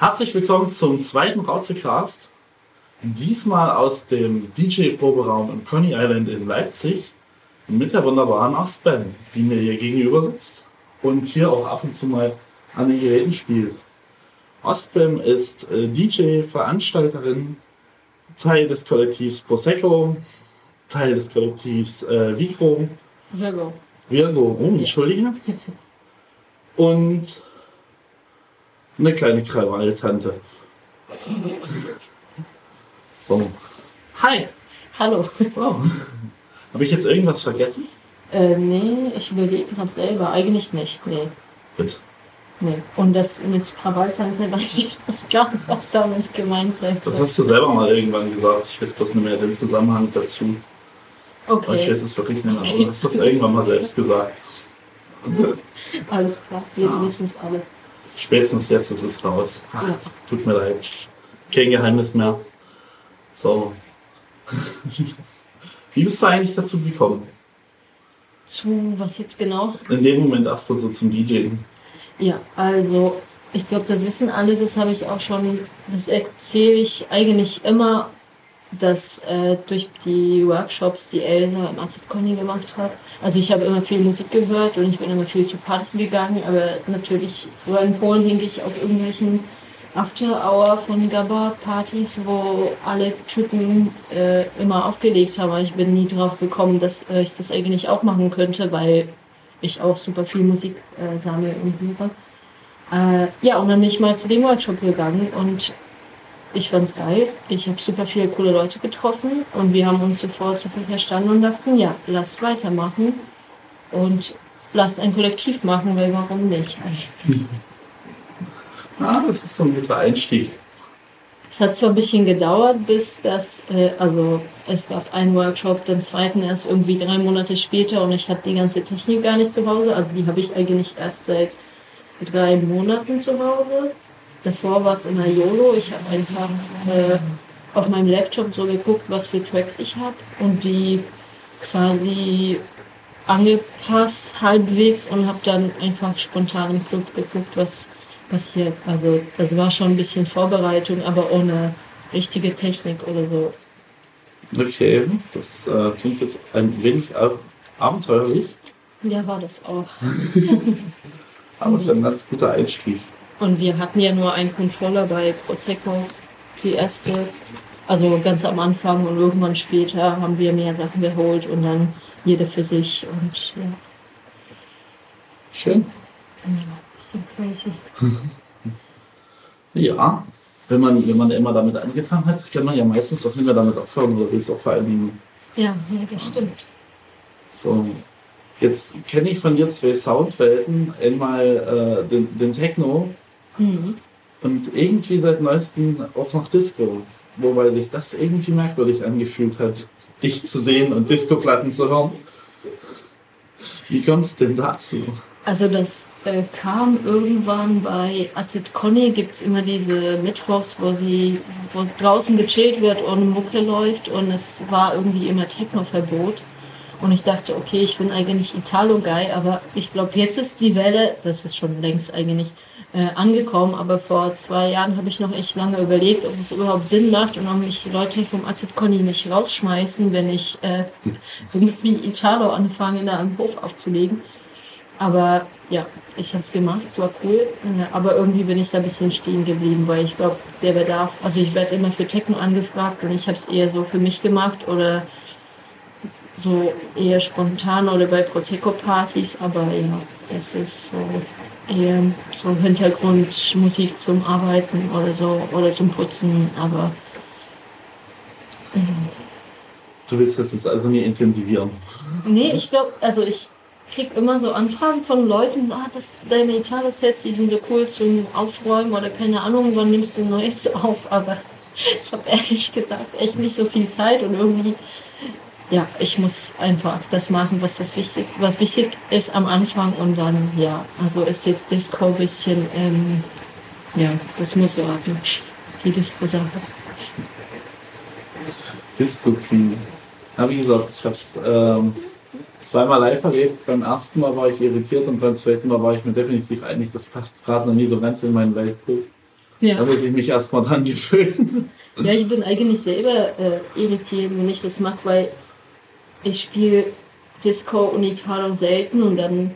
Herzlich willkommen zum zweiten Rauzecast. Diesmal aus dem DJ-Proberaum im Coney Island in Leipzig mit der wunderbaren Ostben, die mir hier gegenüber sitzt und hier auch ab und zu mal an den Geräten spielt. Ostbem ist äh, DJ, Veranstalterin, Teil des Kollektivs Prosecco, Teil des Kollektivs äh, Vigro. Virgo. Virgo, oh, entschuldige. Und eine kleine Krawalltante. So. Hi. Hallo. Wow. Habe ich jetzt irgendwas vergessen? Äh, nee, ich überlege gerade selber. Eigentlich nicht. Nee. Bitte. Nee. Und das mit Krawalltante weiß ich nicht ganz, was damit gemeint sein Das hast du selber mal irgendwann gesagt. Ich weiß bloß nicht mehr den Zusammenhang dazu. Aber ich Okay, weiß es wirklich nicht mehr. Aber du hast das irgendwann mal selbst gesagt. alles klar. Jetzt Ah. wissen es alle. Spätestens jetzt ist es raus. Ja. Tut mir leid. Kein Geheimnis mehr. So. Wie bist du eigentlich dazu gekommen? Zu was jetzt genau? In dem Moment erstmal so zum DJing. Ja, also ich glaube, das wissen alle, das habe ich auch schon, das erzähle ich eigentlich immer, dass äh, durch die Workshops, die Elsa im AZ Conny gemacht hat, also ich habe immer viel Musik gehört und ich bin immer viel zu Partys gegangen, aber natürlich, früher in Polen hing ich auf irgendwelchen After-Hour von Gabba-Partys, wo alle Typen äh, immer aufgelegt haben. Aber ich bin nie drauf gekommen, dass äh, ich das eigentlich auch machen könnte, weil ich auch super viel Musik äh, sammle und höre. Äh, ja, und dann bin ich mal zu dem Workshop gegangen und ich fand's geil. Ich habe super viele coole Leute getroffen und wir haben uns sofort super verstanden und dachten, ja, lass weitermachen und lass ein Kollektiv machen, weil warum nicht? Ah, das ist so ein guter Einstieg. Es hat zwar ein bisschen gedauert, bis das, äh, also es gab einen Workshop, den zweiten erst irgendwie drei Monate später und ich hatte die ganze Technik gar nicht zu Hause. Also die habe ich eigentlich erst seit drei Monaten zu Hause. Davor war es immer YOLO. Ich habe einfach äh, auf meinem Laptop so geguckt, was für Tracks ich habe und die quasi angepasst halbwegs und habe dann einfach spontan im Club geguckt, was passiert. Also das war schon ein bisschen Vorbereitung, aber ohne richtige Technik oder so. Okay, das äh, klingt jetzt ein wenig ab- abenteuerlich, Ja, war das auch. aber es ist ein ganz guter Einstieg. Und wir hatten ja nur einen Controller bei Prosecco, die erste, also ganz am Anfang und irgendwann später haben wir mehr Sachen geholt und dann jeder für sich und ja, Schön. bisschen crazy. Ja, wenn man, wenn man immer damit angefangen hat, kann man ja meistens auch nicht mehr damit aufhören oder will es auch vor allen Dingen Ja, ja, das stimmt. so. Jetzt kenne ich von dir zwei Soundwelten. Einmal äh, den, den Techno Mhm. und irgendwie seit neuestem auch noch Disco. Wobei sich das irgendwie merkwürdig angefühlt hat, dich zu sehen und Disco-Platten zu hören. Wie kommt es denn dazu? Also das äh, kam irgendwann bei Azit Conny, gibt es immer diese Mittwochs, wo sie wo draußen gechillt wird und Mucke läuft und es war irgendwie immer Techno-Verbot. Und ich dachte, okay, ich bin eigentlich Italo-Guy, aber ich glaube, jetzt ist die Welle, das ist schon längst eigentlich, äh, angekommen, aber vor zwei Jahren habe ich noch echt lange überlegt, ob es überhaupt Sinn macht und ob mich Leute vom Azit Conny nicht rausschmeißen, wenn ich äh, irgendwie Italo anfange, da am Hof aufzulegen. Aber ja, ich habe es gemacht, es war cool. Äh, Aber irgendwie bin ich da ein bisschen stehen geblieben, weil ich glaube, der Bedarf, also ich werde immer für Techno angefragt und ich habe es eher so für mich gemacht oder so eher spontan oder bei Prosecco-Partys. Aber ja, es ist so eher so Hintergrundmusik zum Arbeiten oder so oder zum Putzen. Aber Du willst das jetzt also nie intensivieren. Nee, ich glaube, also ich krieg immer so Anfragen von Leuten, ah, das, deine Italo-Sets, die sind so cool zum Aufräumen oder keine Ahnung, wann nimmst du Neues auf, aber ich habe ehrlich gesagt echt nicht so viel Zeit und irgendwie, ja, ich muss einfach das machen, was das wichtig, was wichtig ist am Anfang und dann, ja, also ist jetzt Disco ein bisschen, ähm, ja, das muss warten, die Disco-Sache. Disco Queen. Ja, wie gesagt, ich habe es ähm, zweimal live erlebt. Beim ersten Mal war ich irritiert und beim zweiten Mal war ich mir definitiv einig, das passt gerade noch nie so ganz in meinen Weltbild. Da Ja. muss ich mich erstmal dran gewöhnen. ja, ich bin eigentlich selber äh, irritiert, wenn ich das mache, weil ich spiele Disco und Italo selten und dann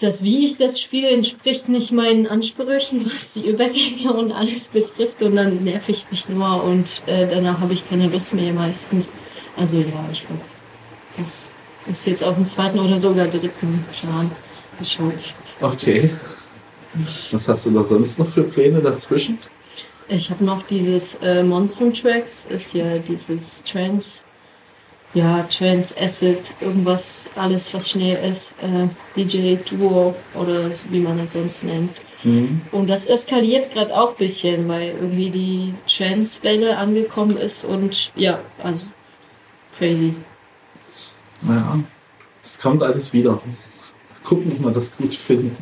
das, wie ich das spiele, entspricht nicht meinen Ansprüchen, was die Übergänge und alles betrifft. Und dann nerv ich mich nur und äh, danach habe ich keine Lust mehr meistens. Also ja, ich glaube, das ist jetzt auf dem zweiten oder sogar dritten Schaden schon. Okay. Was hast du da sonst noch für Pläne dazwischen? Ich habe noch dieses äh, Monstrum Tracks, ist ja dieses Trans, ja, Trans Acid, irgendwas, alles was schnell ist, äh, DJ Duo oder wie man es sonst nennt. Mhm. Und das eskaliert gerade auch ein bisschen, weil irgendwie die Trans-Welle angekommen ist und ja, also crazy. Naja, es kommt alles wieder. Gucken, ob wir das gut finden.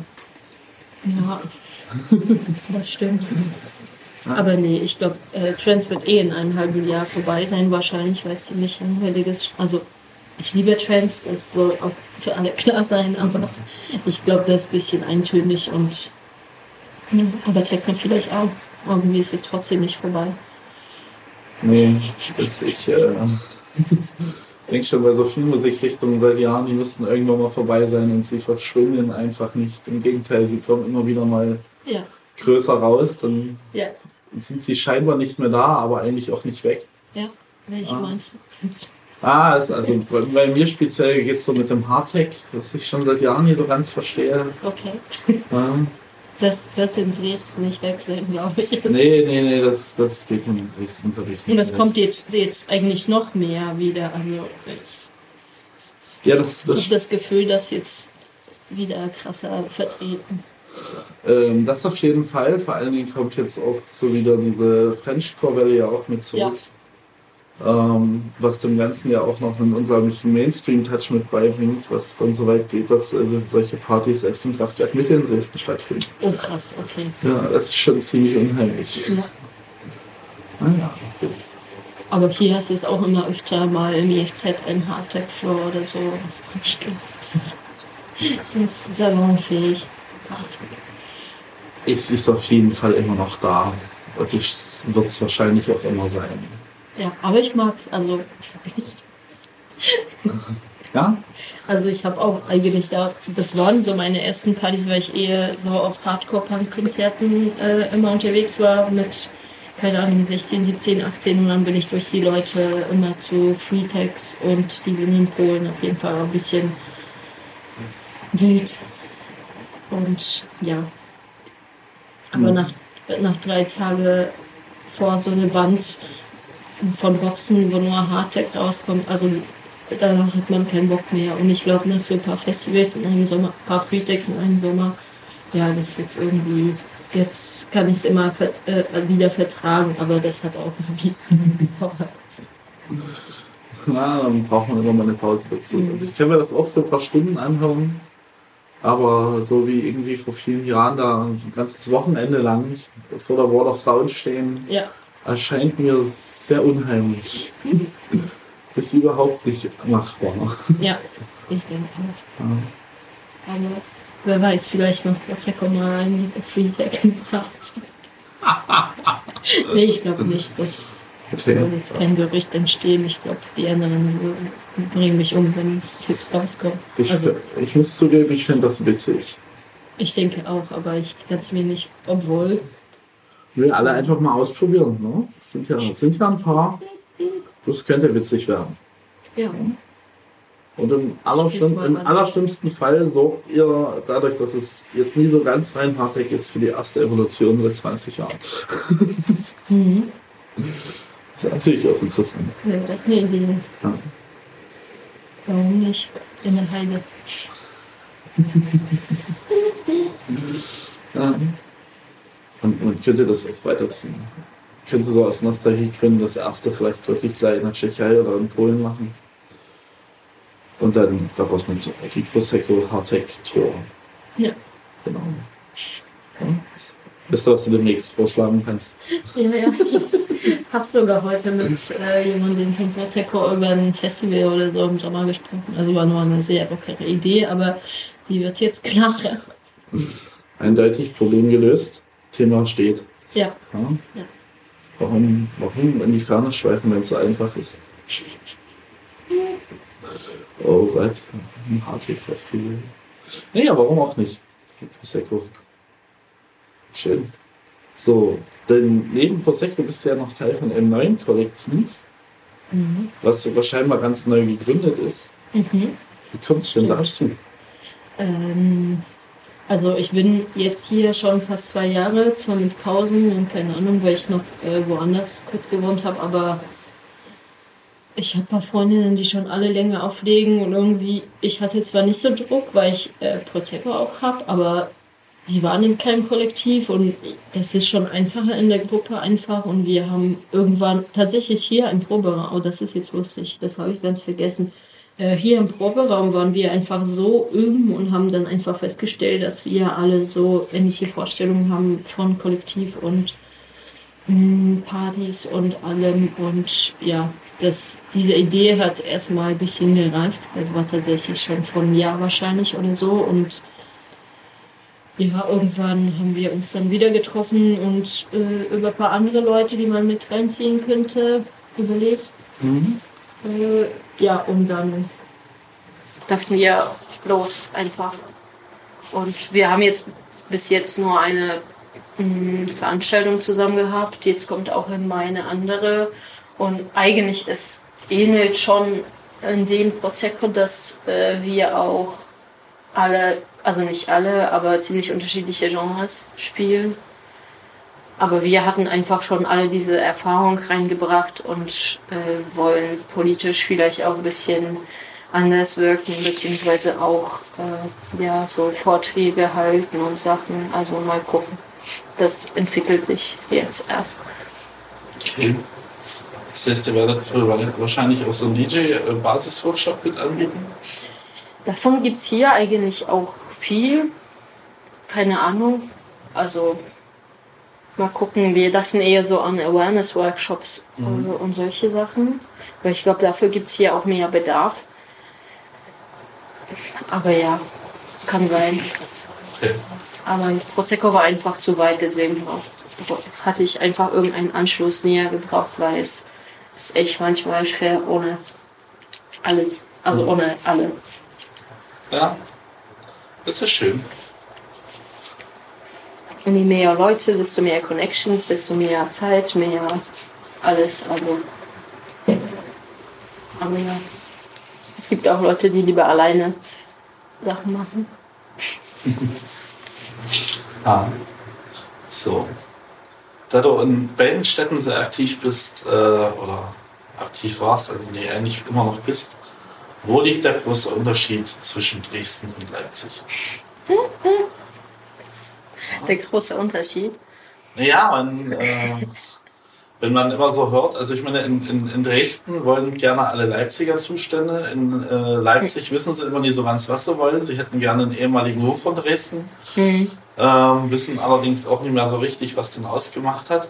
Ja, das stimmt. Aber nee, ich glaube, äh, Trans wird eh in einem halben Jahr vorbei sein, wahrscheinlich, weil es ziemlich langweilig ist. Also, ich liebe Trans, das soll auch für alle klar sein, aber ich glaube, das ist ein bisschen eintönig und. Aber Techno vielleicht auch. Irgendwie ist es trotzdem nicht vorbei. Nee, das, ich äh, denke schon bei so vielen Musikrichtungen seit Jahren, die müssten irgendwann mal vorbei sein und sie verschwinden einfach nicht. Im Gegenteil, sie kommen immer wieder mal Ja, größer raus, dann ja, sind sie scheinbar nicht mehr da, aber eigentlich auch nicht weg. ja. Welche Ah. meinst du? Ah, also bei, bei mir speziell geht es so mit dem Hardtech, was ich schon seit Jahren nicht so ganz verstehe. Okay. Ähm, Das wird in Dresden nicht wechseln, glaube ich. Jetzt. nee, nee, nee, das, das geht in Dresden wirklich nicht. Und es kommt jetzt, jetzt eigentlich noch mehr wieder. Also ich Ja, das, Ich das, habe das Gefühl, dass jetzt wieder krasser vertreten. Ähm, das auf jeden Fall. Vor allen Dingen kommt jetzt auch so wieder diese Frenchcore-Welle ja auch mit zurück. Ähm, was dem Ganzen ja auch noch einen unglaublichen Mainstream-Touch mit beibringt, was dann so weit geht, dass äh, solche Partys selbst im Kraftwerk Mitte in Dresden stattfinden. Oh krass, okay. Ja, das ist schon ziemlich unheimlich. Ja. Naja, gut. Aber hier hast du es auch immer öfter mal im IFZ ein Hardtech-Floor oder so. Das ist salonfähig. Es ist auf jeden Fall immer noch da. Und es wird es wahrscheinlich auch immer sein. Ja, aber ich mag's. Also ich, Ja? also ich habe auch eigentlich da, das waren so meine ersten Partys, weil ich eher so auf Hardcore-Punk-Konzerten äh, immer unterwegs war mit, keine Ahnung, 16, 17, 18 und dann bin ich durch die Leute immer zu Freetex und die sind in Polen auf jeden Fall ein bisschen wild. Und ja. Aber Mhm. nach, nach drei Tagen vor so eine Wand von Boxen, wo nur Hardtech rauskommt, also danach hat man keinen Bock mehr. Und ich glaube, nach so ein paar Festivals in einem Sommer, ein paar Freetex in einem Sommer, ja, das ist jetzt irgendwie, jetzt kann ich es immer vert, äh, wieder vertragen, aber das hat auch noch wieder gedauert. Na, dann braucht man immer mal eine Pause dazu. Mhm. Also ich kann mir das auch für ein paar Stunden anhören. Aber so wie irgendwie vor vielen Jahren da ein ganzes Wochenende lang vor der Wall of Sound stehen, Ja, erscheint mir sehr unheimlich. Ist überhaupt nicht machbar. ja, ich denke auch. Ja. Aber wer weiß, vielleicht macht Prozecco mal einen Freetech gebracht. nee, ich glaube nicht. Das Okay. soll jetzt kein Gerücht entstehen. Ich glaube, die anderen bringen mich um, wenn es jetzt rauskommt. Ich, Also, ich muss zugeben, ich finde das witzig. ich denke auch, aber ich kann es mir nicht, obwohl. Wir alle einfach mal ausprobieren. Ne? Sind, ja, sind ja ein paar. Das könnte witzig werden. Ja, Und im, allerschlimm, im allerschlimmsten Fall sorgt ihr dadurch, dass es jetzt nie so ganz rein Hardtech ist, für die erste Evolution seit 20 Jahren. mhm. Das ist natürlich auch interessant. ja das ist eine Idee. Ja. Warum nicht? In der Heide. Ja. Und man könnte das auch weiterziehen. Könnte so aus Nostalgiegründen das erste vielleicht wirklich gleich in der Tschechei oder in Polen machen. Und dann daraus mit die Prosecco Hardtech Tour. Ja. Genau. Ja. Wisst ihr, was du demnächst vorschlagen kannst? Ja, ja. Ich habe sogar heute mit äh, jemandem von Prozecco über ein Festival oder so im Sommer gesprochen. Also war nur eine sehr lockere Idee, aber die wird jetzt klarer. Eindeutig Problem gelöst. Thema steht. Ja. Ja? Ja. Warum, warum in die Ferne schweifen, wenn es so einfach ist? Oh Gott, ein Hardtech-Festival. Naja, warum auch nicht? Prosecco. Schön. So, denn neben Prosecco bist du ja noch Teil von einem neuen Kollektiv, Mhm. was sogar scheinbar ganz neu gegründet ist. Mhm. Wie kommt es denn dazu? Ähm, also ich bin jetzt hier schon fast zwei Jahre, zwar mit Pausen und keine Ahnung, weil ich noch äh, woanders kurz gewohnt habe, aber ich habe paar Freundinnen, die schon alle länger auflegen und irgendwie, ich hatte zwar nicht so Druck, weil ich äh, Prosecco auch habe, aber die waren in keinem Kollektiv und das ist schon einfacher in der Gruppe einfach und wir haben irgendwann tatsächlich hier im Proberaum, oh das ist jetzt lustig, das habe ich ganz vergessen, äh, hier im Proberaum waren wir einfach so üben und haben dann einfach festgestellt, dass wir alle so ähnliche Vorstellungen haben von Kollektiv und mh, Partys und allem. Und ja, das, diese Idee hat erstmal ein bisschen gereicht. Das war tatsächlich schon vor einem Jahr wahrscheinlich oder so. Und ja, irgendwann haben wir uns dann wieder getroffen und äh, über ein paar andere Leute, die man mit reinziehen könnte, überlegt. Mhm. Äh, ja, und dann dachten wir, los, einfach. Und wir haben jetzt bis jetzt nur eine mh, Veranstaltung zusammen gehabt. Jetzt kommt auch in meine andere. Und eigentlich es ähnelt schon in dem Prosecco, dass äh, wir auch alle, also nicht alle, aber ziemlich unterschiedliche Genres spielen. Aber wir hatten einfach schon alle diese Erfahrung reingebracht und äh, wollen politisch vielleicht auch ein bisschen anders wirken, beziehungsweise auch äh, ja, so Vorträge halten und Sachen. Also mal gucken. Das entwickelt sich jetzt erst. Okay. Das heißt, ihr werdet wahrscheinlich auch so einen DJ-Basis-Workshop mit anbieten? Davon gibt es hier eigentlich auch viel. Keine Ahnung. Also mal gucken. Wir dachten eher so an Awareness-Workshops Mhm. und solche Sachen. Weil ich glaube, dafür gibt es hier auch mehr Bedarf. Aber ja, kann sein. Aber Prosecco war einfach zu weit, deswegen hatte ich einfach irgendeinen Anschluss näher gebraucht, weil es ist echt manchmal schwer ohne alles. Also Mhm. ohne alle. Ja, das ist schön. Und je mehr Leute, desto mehr Connections, desto mehr Zeit, mehr alles. Also. Aber ja. Es gibt auch Leute, die lieber alleine Sachen machen. Ah. So. Da du in beiden Städten sehr aktiv bist, äh, oder aktiv warst, also nee, eigentlich immer noch bist, wo liegt der große Unterschied zwischen Dresden und Leipzig? Der große Unterschied. Ja, man, äh, wenn man immer so hört, also ich meine, in, in, in Dresden wollen gerne alle Leipziger Zustände, in äh, Leipzig wissen sie immer nie so ganz, was sie wollen. Sie hätten gerne einen ehemaligen Hof von Dresden, Mhm. ähm, wissen allerdings auch nicht mehr so richtig, was den ausgemacht hat.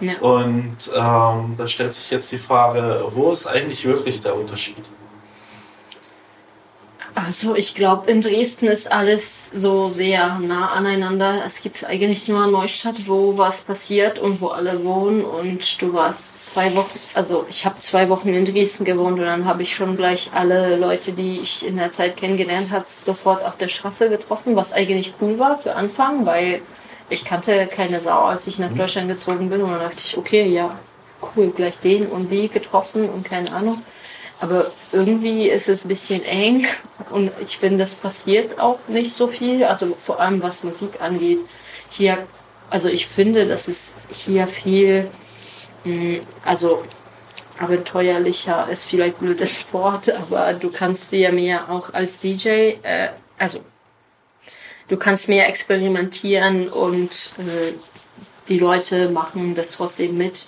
Ja. Und ähm, da stellt sich jetzt die Frage, wo ist eigentlich wirklich der Unterschied? Also ich glaube, in Dresden ist alles so sehr nah aneinander. Es gibt eigentlich nur Neustadt, wo was passiert und wo alle wohnen. Und du warst zwei Wochen, also ich habe zwei Wochen in Dresden gewohnt und dann habe ich schon gleich alle Leute, die ich in der Zeit kennengelernt habe, sofort auf der Straße getroffen, was eigentlich cool war für Anfang, weil ich kannte keine Sau, als ich nach Deutschland gezogen bin. Und dann dachte ich, okay, ja, cool, gleich den und die getroffen und keine Ahnung. Aber irgendwie ist es ein bisschen eng und ich finde, das passiert auch nicht so viel. Also vor allem was Musik angeht. Hier, also ich finde, dass es hier viel, mh, also abenteuerlicher ist vielleicht blödes Wort, aber du kannst dir mehr auch als DJ, äh, also du kannst mehr experimentieren und äh, die Leute machen das trotzdem mit.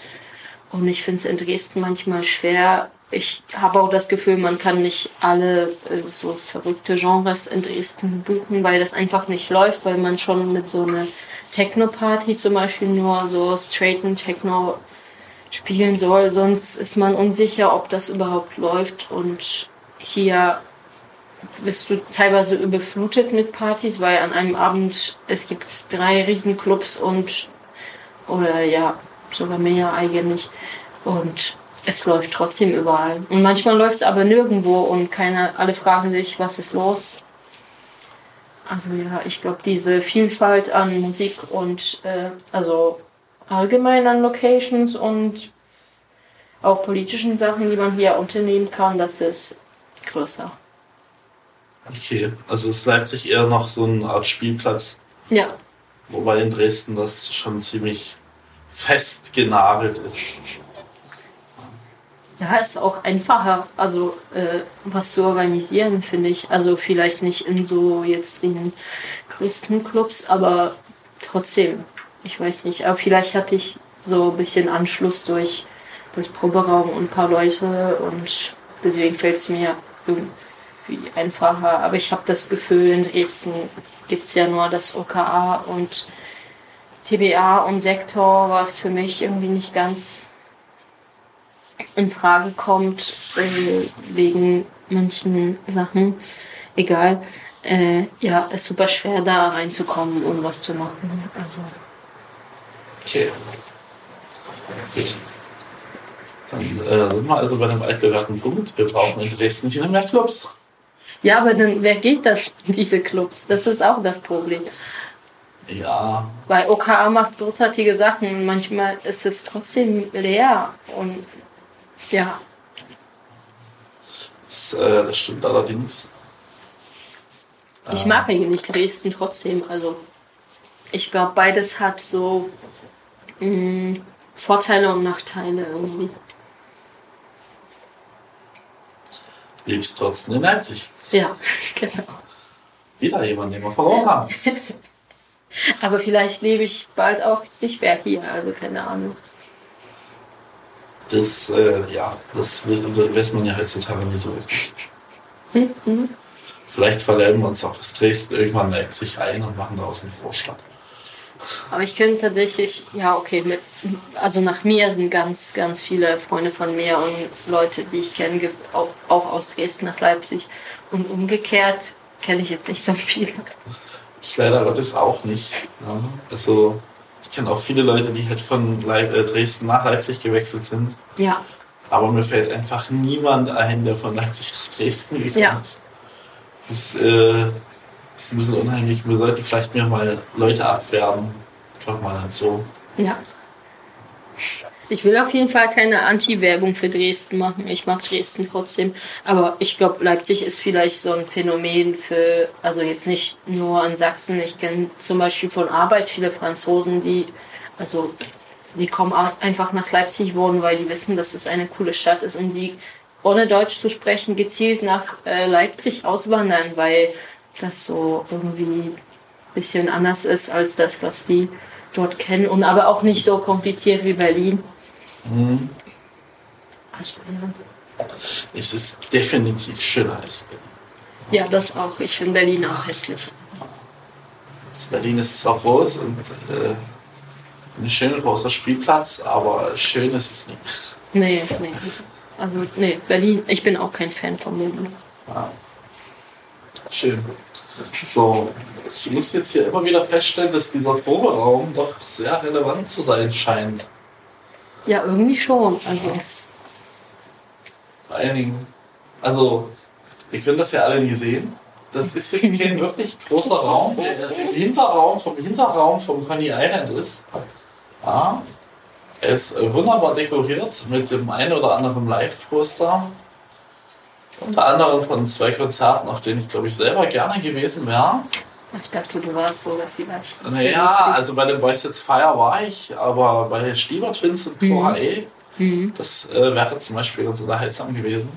Und ich finde es in Dresden manchmal schwer. Ich habe auch das Gefühl, man kann nicht alle äh, so verrückte Genres in Dresden buchen, weil das einfach nicht läuft, weil man schon mit so einer Techno-Party zum Beispiel nur so straighten Techno spielen soll. Sonst ist man unsicher, ob das überhaupt läuft. Und hier bist du teilweise überflutet mit Partys, weil an einem Abend es gibt drei Riesenclubs und oder ja, sogar mehr eigentlich. Und es läuft trotzdem überall. Und manchmal läuft es aber nirgendwo und keiner, alle fragen sich, was ist los? Also ja, ich glaube, diese Vielfalt an Musik und äh, also allgemein an Locations und auch politischen Sachen, die man hier unternehmen kann, das ist größer. Okay, also ist Leipzig eher noch so eine Art Spielplatz. Ja. Wobei in Dresden das schon ziemlich festgenagelt ist. Ja, ist auch einfacher, also äh, was zu organisieren, finde ich. Also vielleicht nicht in so jetzt den größten Clubs, aber trotzdem, ich weiß nicht. Aber vielleicht hatte ich so ein bisschen Anschluss durch das Proberaum und ein paar Leute und deswegen fällt es mir irgendwie einfacher. Aber ich habe das Gefühl, in Dresden gibt es ja nur das OKA und TBA und Sektor, was für mich irgendwie nicht ganz in Frage kommt, äh, wegen manchen Sachen. Egal. Äh, ja, ist super schwer da reinzukommen und was zu machen. Also. Okay. Gut. Dann äh, sind wir also bei dem altbewährten Punkt. Wir brauchen in Dresden viel mehr Clubs. Ja, aber dann, wer geht das, diese Clubs? Das ist auch das Problem. Ja. Weil OKA macht großartige Sachen. Manchmal ist es trotzdem leer. Und ja. Das, äh, das stimmt allerdings. Ich mag eigentlich Dresden trotzdem. Also ich glaube, beides hat so mh, Vorteile und Nachteile irgendwie. Lebst trotzdem in Leipzig. Ja, genau. Wieder jemand, den wir verloren haben. Aber vielleicht lebe ich bald auch nicht mehr hier, also keine Ahnung. Das, äh, ja, das weiß man ja heutzutage nie so wirklich. Mhm. Vielleicht verlernen wir uns auch das Dresden irgendwann Leipzig ein und machen daraus eine Vorstadt. Aber ich könnte tatsächlich, ja, okay, mit, also nach mir sind ganz, ganz viele Freunde von mir und Leute, die ich kenne, auch, auch aus Dresden nach Leipzig. Und umgekehrt kenne ich jetzt nicht so viele. Ich leider Gottes auch nicht. Ja. Also, ich kenne auch viele Leute, die halt von Leip äh, Dresden nach Leipzig gewechselt sind. Ja. Aber mir fällt einfach niemand ein, der von Leipzig nach Dresden gekommen Ja. ist. Das, äh, das ist ein bisschen unheimlich. Wir sollten vielleicht mehr mal Leute abwerben. Einfach mal so. Ja. Ich will auf jeden Fall keine Anti-Werbung für Dresden machen. Ich mag Dresden trotzdem. Aber ich glaube, Leipzig ist vielleicht so ein Phänomen für, also jetzt nicht nur in Sachsen. Ich kenne zum Beispiel von Arbeit viele Franzosen, die, also, die kommen einfach nach Leipzig wohnen, weil die wissen, dass es eine coole Stadt ist und die, ohne Deutsch zu sprechen, gezielt nach äh, Leipzig auswandern, weil das so irgendwie ein bisschen anders ist als das, was die dort kennen und aber auch nicht so kompliziert wie Berlin. Mhm. Es ist definitiv schöner als Berlin. ja, das auch. Ich finde Berlin auch hässlich. Also Berlin ist zwar groß und äh, ein schöner großer Spielplatz, aber schön ist es nicht. Nee, nee. Also, nee, Berlin, ich bin auch kein Fan von Berlin. Ja. Schön. So, ich muss jetzt hier immer wieder feststellen, dass dieser Proberaum doch sehr relevant zu sein scheint. Ja, irgendwie schon. Also, Vor allen Dingen, also, ihr könnt das ja alle nie sehen. Das ist jetzt kein wirklich großer Raum, der im Hinterraum vom Hinterraum vom Coney Island ist. Ja. Er ist äh, wunderbar dekoriert mit dem einen oder anderen Live-Poster. Unter anderem von zwei Konzerten, auf denen ich glaube ich selber gerne gewesen wäre. Ich dachte, du warst sogar vielleicht. Naja, also bei den Boys It's Fire war ich, aber bei Stieber Twins und Mhm. Cora E, das äh, wäre zum Beispiel ganz unterhaltsam gewesen.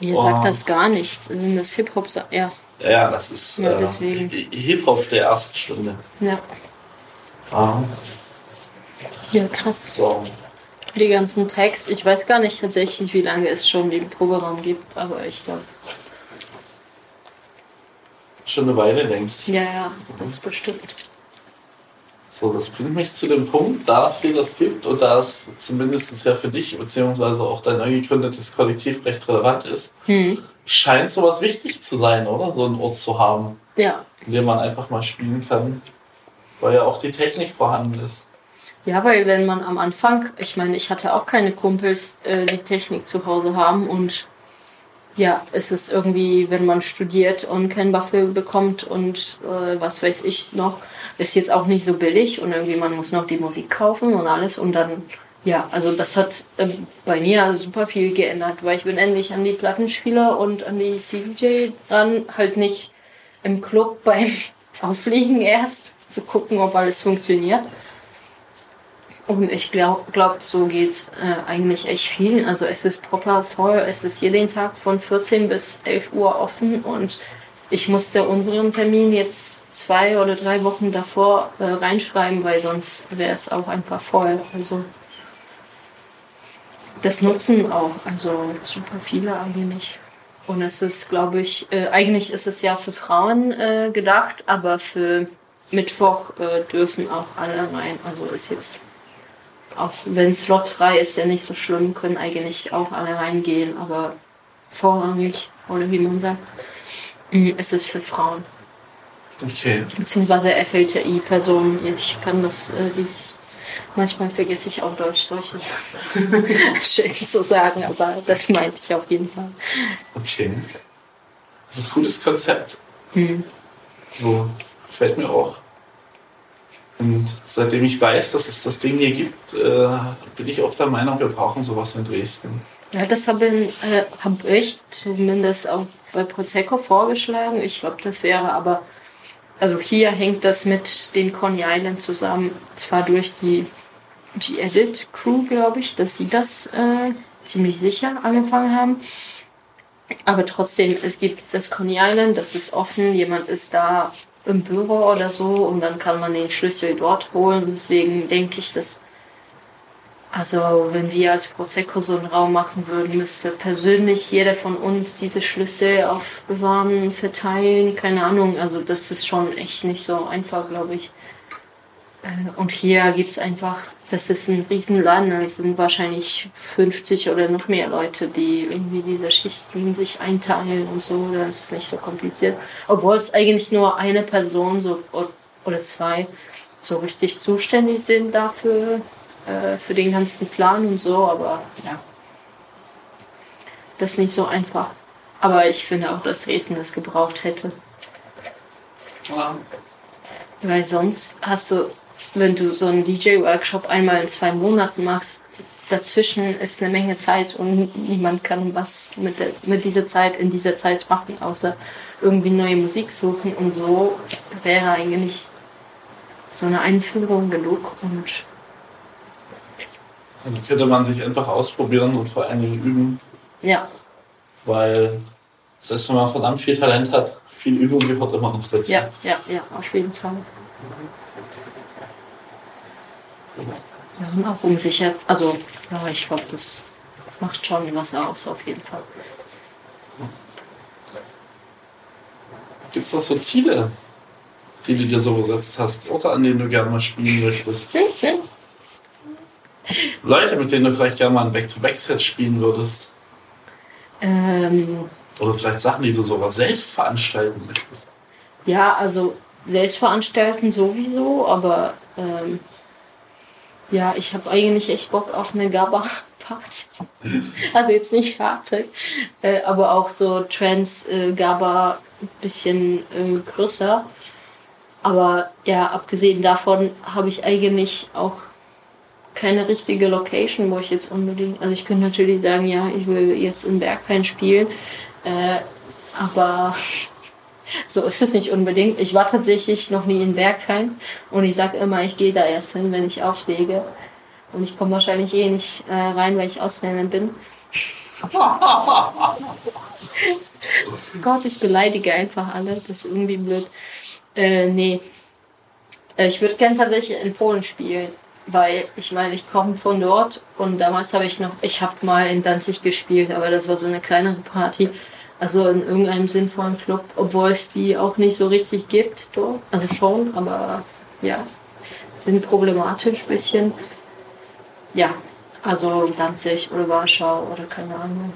Ihr Oh. sagt das gar nichts. Sind das Hip-Hop? Ja, Ja, das ist Ja, äh. Hip-Hop der ersten Stunde. ja. Ja, krass. So. Die ganzen Tags. Ich weiß gar nicht tatsächlich, wie lange es schon den Proberaum gibt, aber ich glaube, Schon eine Weile, denke ich. ja, ja, das bestimmt. So, das bringt mich zu dem Punkt, da es das gibt und da es zumindest ja für dich beziehungsweise auch dein neu gegründetes Kollektiv recht relevant ist, Hm. scheint sowas wichtig zu sein, oder? So einen Ort zu haben, Ja. in dem man einfach mal spielen kann, weil ja auch die Technik vorhanden ist. Ja, weil wenn man am Anfang, ich meine, ich hatte auch keine Kumpels, äh, die Technik zu Hause haben und ja, es ist irgendwie, wenn man studiert und kein Buffel bekommt und äh, was weiß ich noch, ist jetzt auch nicht so billig und irgendwie man muss noch die Musik kaufen und alles und dann, ja, also das hat äh, bei mir super viel geändert, weil ich bin endlich an die Plattenspieler und an die CDJ dran, halt nicht im Club beim Auflegen erst zu gucken, ob alles funktioniert. Und ich glaube, glaub, so geht's äh, eigentlich echt vielen. Also es ist proper voll, es ist jeden Tag von 14 bis 11 Uhr offen und ich musste unseren Termin jetzt zwei oder drei Wochen davor äh, reinschreiben, weil sonst wäre es auch einfach voll. Also das nutzen auch, also super viele eigentlich. Und es ist, glaube ich, äh, eigentlich ist es ja für Frauen äh, gedacht, aber für Mittwoch äh, dürfen auch alle rein. Also ist jetzt auch wenn Slot frei ist, ja nicht so schlimm, können eigentlich auch alle reingehen, aber vorrangig, oder wie man sagt, mm, ist es für Frauen. Okay. Beziehungsweise FLTI-Personen. Ich kann das, äh, dies, manchmal vergesse ich auch Deutsch, solche schön zu sagen, aber das meinte ich auf jeden Fall. Okay. Also cooles Konzept. Hm. So fällt mir auch. Und seitdem ich weiß, dass es das Ding hier gibt, äh, bin ich auch der Meinung, wir brauchen sowas in Dresden. Ja, das habe äh, hab ich zumindest auch bei Prosecco vorgeschlagen. Ich glaube, das wäre aber, also hier hängt das mit den Coney Island zusammen. Zwar durch die, die Edit Crew, glaube ich, dass sie das äh, ziemlich sicher angefangen haben. Aber trotzdem, es gibt das Coney Island, das ist offen, jemand ist da im Büro oder so und dann kann man den Schlüssel dort holen. Deswegen denke ich, dass also wenn wir als Prosecco so einen Raum machen würden, müsste persönlich jeder von uns diese Schlüssel aufbewahren, verteilen, keine Ahnung. Also das ist schon echt nicht so einfach, glaube ich. Äh, Und hier gibt's einfach, das ist ein Riesenland, es sind wahrscheinlich 50 oder noch mehr Leute, die irgendwie diese Schichten sich einteilen und so. Das ist nicht so kompliziert. Obwohl es eigentlich nur eine Person so oder zwei so richtig zuständig sind dafür, äh, für den ganzen Plan und so, aber ja. Das ist nicht so einfach. Aber ich finde auch, dass Dresden das gebraucht hätte. Ja. Weil sonst hast du, wenn du so einen DJ-Workshop einmal in zwei Monaten machst, dazwischen ist eine Menge Zeit und niemand kann was mit, der, mit dieser Zeit in dieser Zeit machen, außer irgendwie neue Musik suchen. Und so wäre eigentlich so eine Einführung genug. Und Dann könnte man sich einfach ausprobieren und vor allen Dingen üben, ja, weil selbst wenn man verdammt viel Talent hat, viel Übung gehört immer noch dazu. ja, ja, ja, auf jeden Fall. Ja, und auch unsicher. Also, ja, ich glaube, das macht schon was aus, auf jeden Fall. Gibt es noch so Ziele, die du dir so gesetzt hast? Orte, an denen du gerne mal spielen möchtest? Leute, mit denen du vielleicht gerne mal ein Back-to-Back-Set spielen würdest? Ähm, Oder vielleicht Sachen, die du sogar selbst veranstalten möchtest? ja, also selbst veranstalten sowieso, aber ähm, ja, ich habe eigentlich echt Bock auf eine Gabba-Party. also jetzt nicht harte, äh, aber auch so Trans-Gabba ein bisschen äh, größer. Aber ja, abgesehen davon habe ich eigentlich auch keine richtige Location, wo ich jetzt unbedingt. Also ich könnte natürlich sagen, ja, ich will jetzt in Berghain spielen, äh, aber so ist es nicht unbedingt. Ich war tatsächlich noch nie in Berghain und ich sage immer, ich gehe da erst hin, wenn ich auflege. Und ich komme wahrscheinlich eh nicht äh, rein, weil ich Ausländer bin. Gott, ich beleidige einfach alle. Das ist irgendwie blöd. Äh, nee. Äh, Ich würde gern tatsächlich in Polen spielen, weil ich meine, ich komme von dort und damals habe ich noch, ich habe mal in Danzig gespielt, aber das war so eine kleinere Party. Also in irgendeinem sinnvollen Club, obwohl es die auch nicht so richtig gibt dort. Also schon, aber ja, sind problematisch ein bisschen. Ja, also Danzig oder Warschau oder keine Ahnung.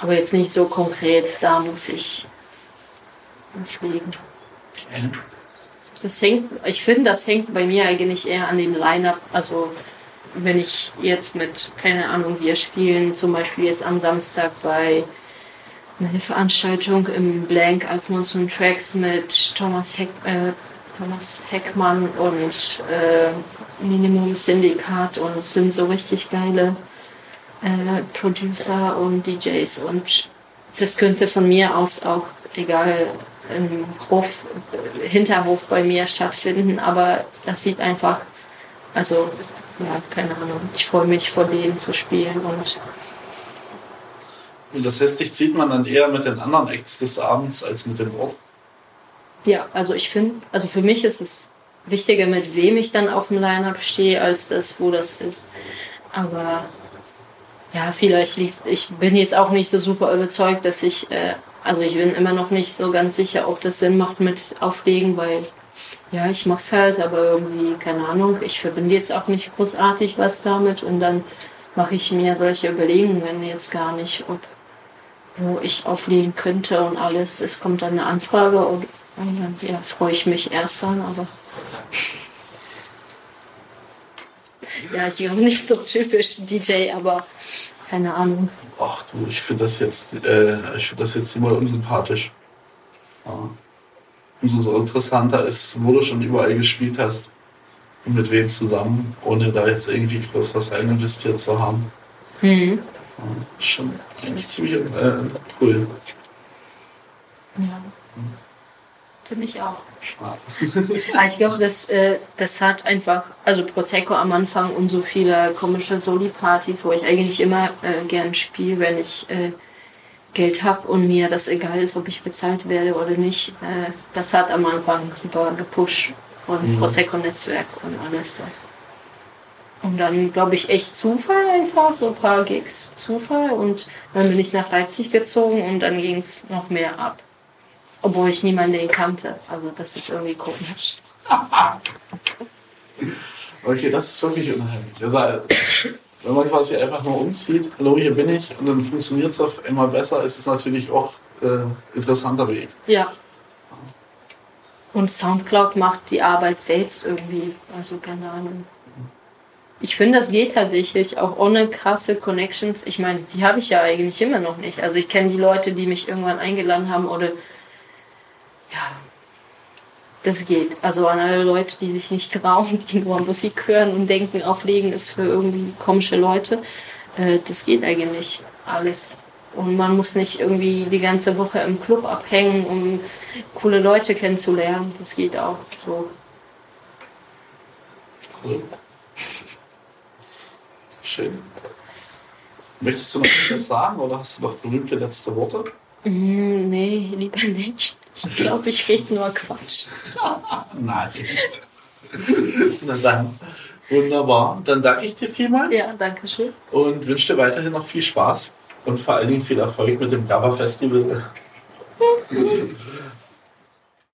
Aber jetzt nicht so konkret, da muss ich fliegen. Okay. Das hängt, ich finde, das hängt bei mir eigentlich eher an dem Line-Up. Also, wenn ich jetzt mit, keine Ahnung, wir spielen zum Beispiel jetzt am Samstag bei einer Veranstaltung im Blank als Monsoon Tracks mit Thomas, Heck, äh, Thomas Heckmann und äh, Minimum Syndikat und es sind so richtig geile äh, Producer und DJs und das könnte von mir aus auch egal im Hof, Hinterhof bei mir stattfinden, aber das sieht einfach, also ja, keine Ahnung, ich freue mich vor denen zu spielen und Und das heißt, dich zieht man dann eher mit den anderen Acts des Abends als mit dem Ort. ja, also ich finde, also für mich ist es wichtiger, mit wem ich dann auf dem Line-Up stehe, als das, wo das ist. Aber ja, vielleicht liegt, ich bin jetzt auch nicht so super überzeugt, dass ich, äh, also ich bin immer noch nicht so ganz sicher, ob das Sinn macht mit Auflegen, weil ja, ich mach's halt, aber irgendwie, keine Ahnung, ich verbinde jetzt auch nicht großartig was damit und dann mache ich mir solche Überlegungen jetzt gar nicht, ob wo ich auflegen könnte und alles. Es kommt dann eine Anfrage und, und dann ja, freue ich mich erst dann, aber ja, ich bin nicht so typisch DJ, aber keine Ahnung. Ach du, ich finde das jetzt, äh, ich finde das jetzt immer unsympathisch. Ja. Umso so interessanter ist, wo du schon überall gespielt hast und mit wem zusammen, ohne da jetzt irgendwie groß was rein investiert zu haben. Hm. Ja, schon eigentlich ziemlich äh, cool. Ja. Finde ich auch. Aber ich glaube, das, äh, das hat einfach, also Prosecco am Anfang und so viele komische Soli-Partys, wo ich eigentlich immer äh, gern spiele, wenn ich äh, Geld habe und mir das egal ist, ob ich bezahlt werde oder nicht. Äh, das hat am Anfang super gepusht und Mhm. Prosecco-Netzwerk und alles. So. Und dann, glaube ich, echt Zufall einfach, so ein paar Gigs Zufall. Und dann bin ich nach Leipzig gezogen und dann ging es noch mehr ab. Obwohl ich niemanden kannte. Also das ist irgendwie komisch. Okay, das ist wirklich unheimlich. Also, äh, wenn man quasi einfach nur umzieht, hallo, hier bin ich, und dann funktioniert es auf einmal besser, ist es natürlich auch äh, interessanter Weg. Ja. Und Soundcloud macht die Arbeit selbst irgendwie. Also keine Ahnung. Ich finde, das geht tatsächlich auch ohne krasse Connections. Ich meine, die habe ich ja eigentlich immer noch nicht. Also ich kenne die Leute, die mich irgendwann eingeladen haben oder ja, das geht. Also an alle Leute, die sich nicht trauen, die nur Musik hören und denken, auflegen ist für irgendwie komische Leute. Äh, das geht eigentlich alles. Und man muss nicht irgendwie die ganze Woche im Club abhängen, um coole Leute kennenzulernen. Das geht auch so. Cool. Schön. Möchtest du noch etwas sagen oder hast du noch berühmte letzte Worte? Mm, nee, lieber nicht. Ich glaube, ich rede nur Quatsch. Nein. Na dann. Wunderbar. Dann danke ich dir vielmals Ja, danke schön. und wünsche dir weiterhin noch viel Spaß und vor allen Dingen viel Erfolg mit dem GABA Festival.